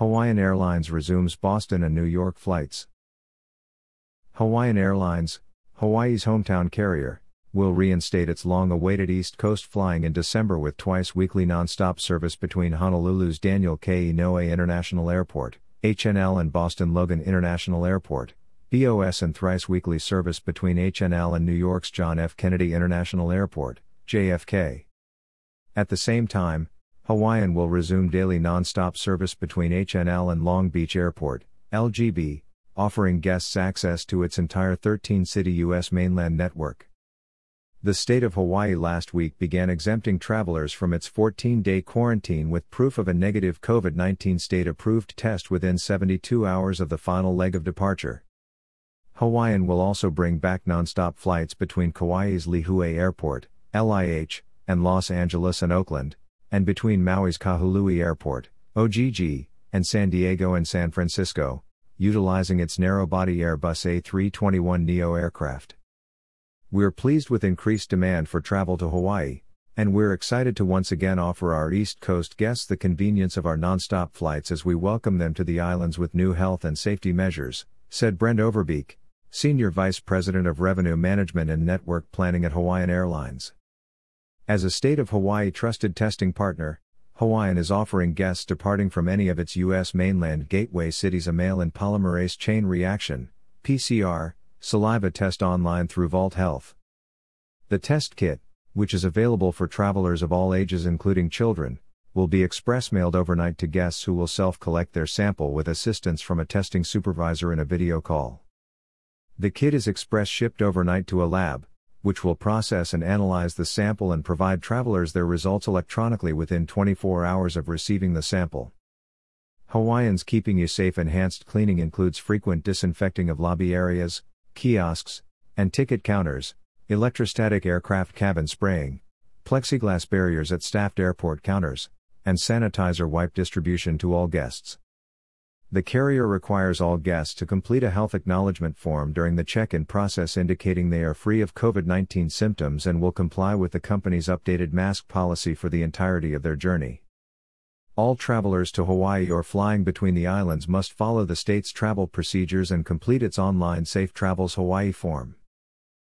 Hawaiian Airlines resumes Boston and New York flights. Hawaiian Airlines, Hawaii's hometown carrier, will reinstate its long awaited East Coast flying in December with twice weekly nonstop service between Honolulu's Daniel K. Inouye International Airport, HNL, and Boston Logan International Airport, BOS, and thrice weekly service between HNL and New York's John F. Kennedy International Airport, JFK. At the same time, Hawaiian will resume daily nonstop service between HNL and Long Beach Airport, LGB, offering guests access to its entire 13 city U.S. mainland network. The state of Hawaii last week began exempting travelers from its 14 day quarantine with proof of a negative COVID 19 state approved test within 72 hours of the final leg of departure. Hawaiian will also bring back nonstop flights between Kauai's Lihue Airport, LIH, and Los Angeles and Oakland, and between Maui's Kahului Airport, OGG, and San Diego and San Francisco, utilizing its narrow body Airbus A321 Neo aircraft. We're pleased with increased demand for travel to Hawaii, and we're excited to once again offer our East Coast guests the convenience of our nonstop flights as we welcome them to the islands with new health and safety measures, said Brent Overbeek, Senior Vice President of Revenue Management and Network Planning at Hawaiian Airlines. As a state of Hawaii trusted testing partner, Hawaiian is offering guests departing from any of its U.S. mainland gateway cities a mail in polymerase chain reaction, PCR, saliva test online through Vault Health. The test kit, which is available for travelers of all ages including children, will be express mailed overnight to guests who will self collect their sample with assistance from a testing supervisor in a video call. The kit is express shipped overnight to a lab, which will process and analyze the sample and provide travelers their results electronically within 24 hours of receiving the sample. Hawaiian's Keeping You Safe enhanced cleaning includes frequent disinfecting of lobby areas, kiosks, and ticket counters, electrostatic aircraft cabin spraying, plexiglass barriers at staffed airport counters, and sanitizer wipe distribution to all guests. The carrier requires all guests to complete a health acknowledgement form during the check in process indicating they are free of COVID 19 symptoms and will comply with the company's updated mask policy for the entirety of their journey. All travelers to Hawaii or flying between the islands must follow the state's travel procedures and complete its online Safe Travels Hawaii form.